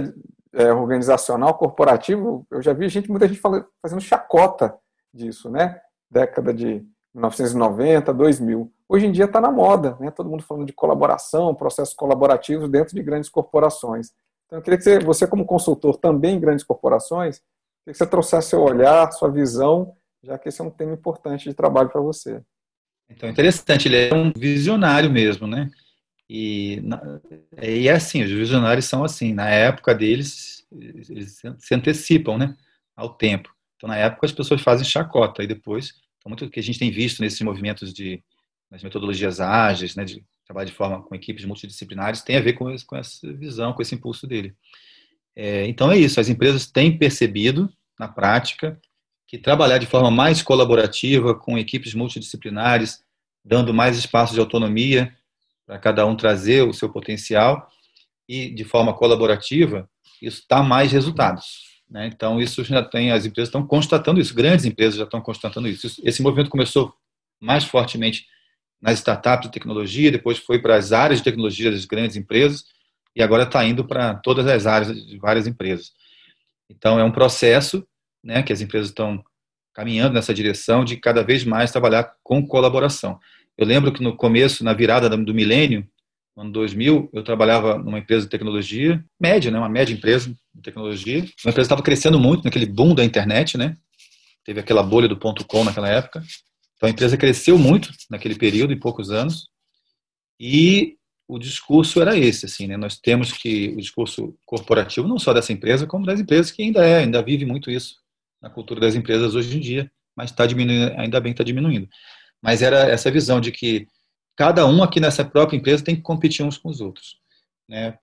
[SPEAKER 1] é, organizacional, corporativo, eu já vi gente, muita gente fazendo chacota disso, né? Década de 1990, 2000. Hoje em dia está na moda, né? Todo mundo falando de colaboração, processos colaborativos dentro de grandes corporações. Então, eu queria que você, você como consultor também em grandes corporações, que você trouxesse seu olhar, sua visão, já que esse é um tema importante de trabalho para você.
[SPEAKER 2] Então, interessante, ele é um visionário mesmo, né? E, e é assim, os visionários são assim, na época deles, eles se antecipam, né, ao tempo. Então, na época, as pessoas fazem chacota, e depois, então, muito que a gente tem visto nesses movimentos de, nas metodologias ágeis, né, de trabalhar de forma com equipes multidisciplinares, tem a ver com, esse, com essa visão, com esse impulso dele. É, então, é isso, as empresas têm percebido, na prática, que trabalhar de forma mais colaborativa, com equipes multidisciplinares, dando mais espaço de autonomia, para cada um trazer o seu potencial e de forma colaborativa, isso dá mais resultados. Né? Então, isso já tem, as empresas estão constatando isso, grandes empresas já estão constatando isso. Esse movimento começou mais fortemente nas startups de tecnologia, depois foi para as áreas de tecnologia das grandes empresas e agora está indo para todas as áreas de várias empresas. Então, é um processo né, que as empresas estão caminhando nessa direção de cada vez mais trabalhar com colaboração. Eu lembro que no começo, na virada do milênio, no ano 2000, eu trabalhava numa empresa de tecnologia, média, né, uma média empresa de tecnologia. Uma empresa estava crescendo muito naquele boom da internet, né? Teve aquela bolha do ponto .com naquela época. Então a empresa cresceu muito naquele período, em poucos anos. E o discurso era esse, assim, né? Nós temos que o discurso corporativo não só dessa empresa, como das empresas que ainda é, ainda vive muito isso na cultura das empresas hoje em dia, mas está diminuindo, ainda bem está diminuindo mas era essa visão de que cada um aqui nessa própria empresa tem que competir uns com os outros. Né?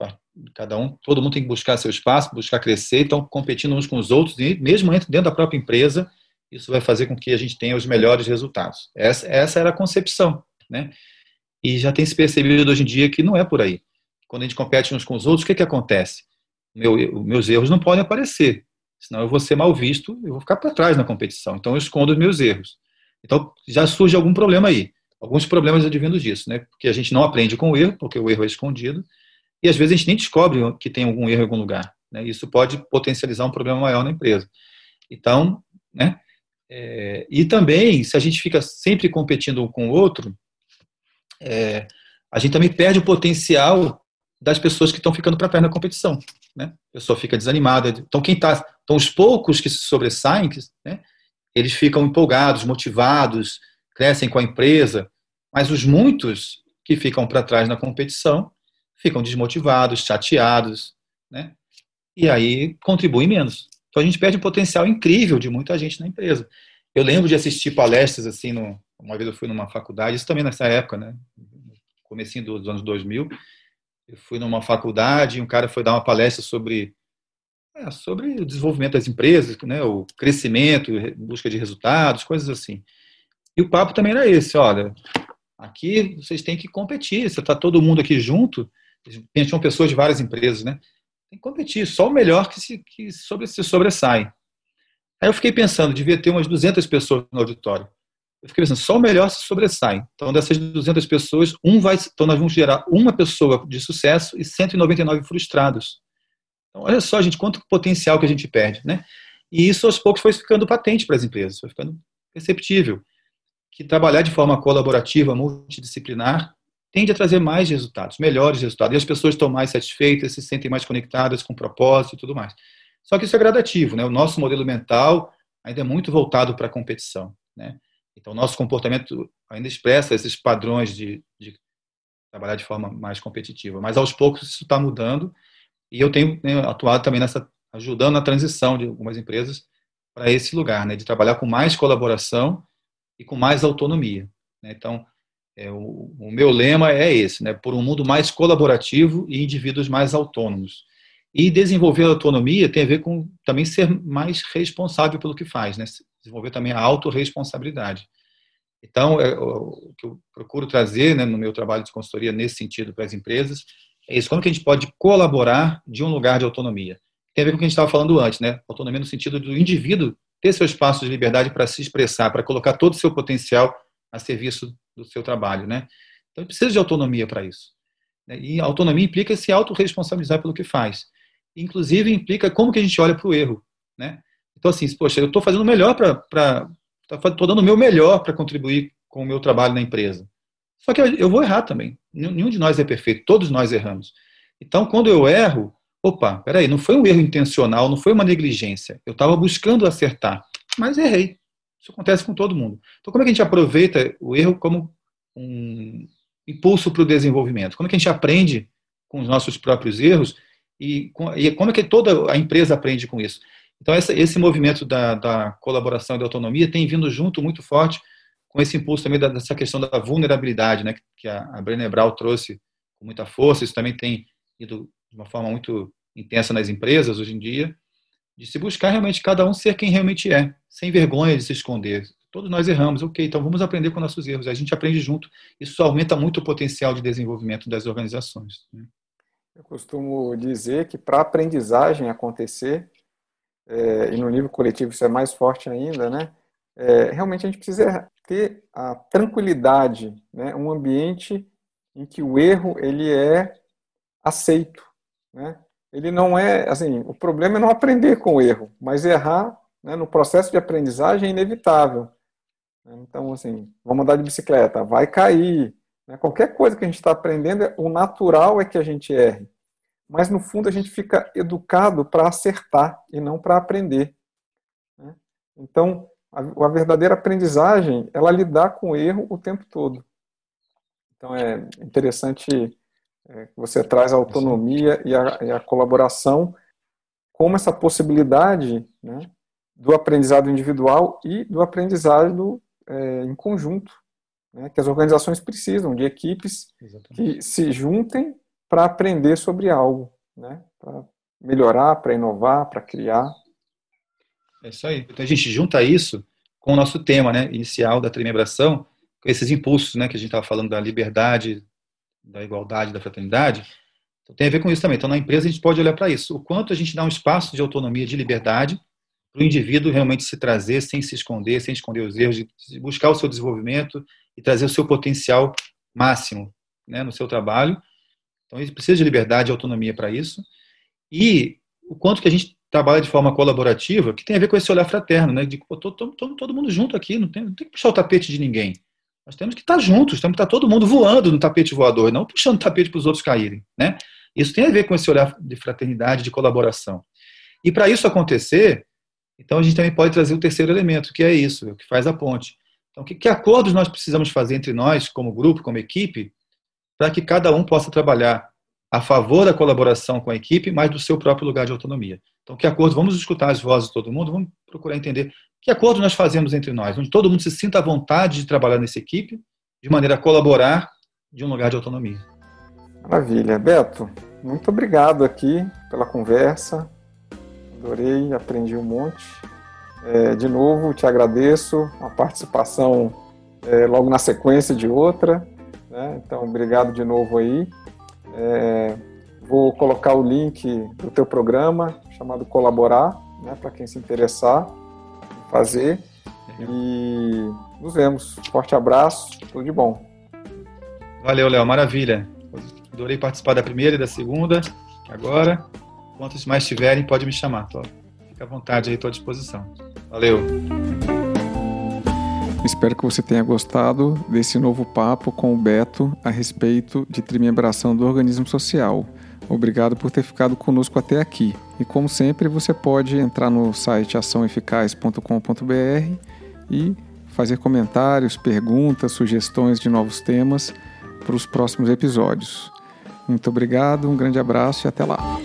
[SPEAKER 2] Cada um, todo mundo tem que buscar seu espaço, buscar crescer, então competindo uns com os outros, e mesmo dentro da própria empresa, isso vai fazer com que a gente tenha os melhores resultados. Essa, essa era a concepção. Né? E já tem se percebido hoje em dia que não é por aí. Quando a gente compete uns com os outros, o que, que acontece? Meu, meus erros não podem aparecer, senão eu vou ser mal visto, eu vou ficar para trás na competição. Então eu escondo os meus erros. Então, já surge algum problema aí. Alguns problemas advindos disso, né? Porque a gente não aprende com o erro, porque o erro é escondido, e às vezes a gente nem descobre que tem algum erro em algum lugar. Né? Isso pode potencializar um problema maior na empresa. Então, né? É, e também, se a gente fica sempre competindo um com o outro, é, a gente também perde o potencial das pessoas que estão ficando para trás na competição. Né? A pessoa fica desanimada. Então, quem está. Então, os poucos que se sobressaem, né? eles ficam empolgados, motivados, crescem com a empresa, mas os muitos que ficam para trás na competição ficam desmotivados, chateados, né? E aí contribuem menos. Então a gente perde um potencial incrível de muita gente na empresa. Eu lembro de assistir palestras assim, no, uma vez eu fui numa faculdade, isso também nessa época, né? Comecinho dos anos 2000, eu fui numa faculdade e um cara foi dar uma palestra sobre é, sobre o desenvolvimento das empresas, né, o crescimento, busca de resultados, coisas assim. E o papo também era esse, olha, aqui vocês têm que competir, você está todo mundo aqui junto, tinham pessoas de várias empresas, né? Tem que competir, só o melhor que se, que sobre, se sobressai. Aí eu fiquei pensando, devia ter umas 200 pessoas no auditório. Eu fiquei pensando, só o melhor se sobressai. Então, dessas 200 pessoas, um vai, então nós vamos gerar uma pessoa de sucesso e 199 frustrados. Então, olha só, gente, quanto potencial que a gente perde, né? E isso aos poucos foi ficando patente para as empresas, foi ficando perceptível que trabalhar de forma colaborativa, multidisciplinar, tende a trazer mais resultados, melhores resultados. E as pessoas estão mais satisfeitas, se sentem mais conectadas com propósito e tudo mais. Só que isso é gradativo, né? O nosso modelo mental ainda é muito voltado para a competição, né? Então, o nosso comportamento ainda expressa esses padrões de, de trabalhar de forma mais competitiva. Mas, aos poucos, isso está mudando e eu tenho, atuado também nessa, ajudando na transição de algumas empresas para esse lugar, né, de trabalhar com mais colaboração e com mais autonomia. Né? Então, é, o, o, meu lema é esse, né, por um mundo mais colaborativo e indivíduos mais autônomos. E desenvolver a autonomia tem a ver com também ser mais responsável pelo que faz, né? desenvolver também a autorresponsabilidade. Então, é, o que eu procuro trazer né, no meu trabalho de consultoria nesse sentido para as empresas é isso. Como que a gente pode colaborar de um lugar de autonomia? Tem a ver com o que a gente estava falando antes, né? Autonomia no sentido do indivíduo ter seu espaço de liberdade para se expressar, para colocar todo o seu potencial a serviço do seu trabalho, né? Então, precisa de autonomia para isso. Né? E autonomia implica se autorresponsabilizar pelo que faz. Inclusive, implica como que a gente olha para o erro, né? Então, assim, poxa, eu estou fazendo o melhor para... Estou dando o meu melhor para contribuir com o meu trabalho na empresa. Só que eu vou errar também. Nenhum de nós é perfeito, todos nós erramos. Então, quando eu erro, opa, peraí, não foi um erro intencional, não foi uma negligência. Eu estava buscando acertar, mas errei. Isso acontece com todo mundo. Então, como é que a gente aproveita o erro como um impulso para o desenvolvimento? Como é que a gente aprende com os nossos próprios erros e, e como é que toda a empresa aprende com isso? Então, esse movimento da, da, colaboração e da autonomia tem vindo junto muito forte com esse impulso também dessa questão da vulnerabilidade, né, que a, Brené Brown trouxe com muita força. Isso também tem ido de uma forma muito intensa nas empresas hoje em dia de se buscar realmente cada um ser quem realmente é, sem vergonha de se esconder. Todos nós erramos, ok, então vamos aprender com nossos erros. A gente aprende junto, isso aumenta muito o potencial de desenvolvimento das organizações. Né?
[SPEAKER 1] Eu costumo dizer que para a aprendizagem acontecer, é, e no nível coletivo isso é mais forte ainda, né? É, realmente a gente precisa ter a tranquilidade, né? um ambiente em que o erro ele é aceito, né? ele não é, assim, o problema é não aprender com o erro, mas errar né, no processo de aprendizagem é inevitável. Então, assim, vamos andar de bicicleta, vai cair. Né? Qualquer coisa que a gente está aprendendo, o natural é que a gente erre. Mas, no fundo, a gente fica educado para acertar e não para aprender. Né? Então, a, a verdadeira aprendizagem, ela lidar com o erro o tempo todo. Então, é interessante é, você traz a autonomia e a, e a, colaboração como essa possibilidade né, do aprendizado individual e do aprendizado é, em conjunto, né, que as organizações precisam de equipes Exatamente. que se juntem para aprender sobre algo, né, para melhorar, para inovar, para criar.
[SPEAKER 2] É isso aí. Então a gente junta isso com o nosso tema né, inicial da trimebração, com esses impulsos né, que a gente estava falando da liberdade, da igualdade, da fraternidade, então, tem a ver com isso também. Então, na empresa, a gente pode olhar para isso. O quanto a gente dá um espaço de autonomia, de liberdade, para o indivíduo realmente se trazer sem se esconder, sem esconder os erros, de buscar o seu desenvolvimento e trazer o seu potencial máximo né, no seu trabalho. Então, ele precisa de liberdade e autonomia para isso. E o quanto que a gente trabalha de forma colaborativa, que tem a ver com esse olhar fraterno, né? De pô, todo, todo, todo mundo junto aqui, não tem, não tem que puxar o tapete de ninguém. Nós temos que estar juntos, temos que estar todo mundo voando no tapete voador, não puxando o tapete para os outros caírem. Né? Isso tem a ver com esse olhar de fraternidade, de colaboração. E para isso acontecer, então a gente também pode trazer o terceiro elemento, que é isso, o que faz a ponte. Então, que, que acordos nós precisamos fazer entre nós, como grupo, como equipe, para que cada um possa trabalhar a favor da colaboração com a equipe, mas do seu próprio lugar de autonomia. Então, que acordo? Vamos escutar as vozes de todo mundo, vamos procurar entender que acordo nós fazemos entre nós, onde todo mundo se sinta à vontade de trabalhar nessa equipe, de maneira a colaborar de um lugar de autonomia.
[SPEAKER 1] Maravilha. Beto, muito obrigado aqui pela conversa. Adorei, aprendi um monte. É, de novo, te agradeço a participação é, logo na sequência de outra. Né? Então, obrigado de novo aí. É, vou colocar o link do teu programa chamado Colaborar, né, para quem se interessar fazer. E nos vemos. Forte abraço, tudo de bom.
[SPEAKER 2] Valeu, Léo, maravilha. Adorei participar da primeira e da segunda. Agora, quantos mais tiverem, pode me chamar. Tô, fica à vontade aí, estou à disposição. Valeu.
[SPEAKER 1] Espero que você tenha gostado desse novo papo com o Beto a respeito de trimembração do organismo social. Obrigado por ter ficado conosco até aqui. E como sempre, você pode entrar no site açãoeficaz.com.br e fazer comentários, perguntas, sugestões de novos temas para os próximos episódios. Muito obrigado, um grande abraço e até lá.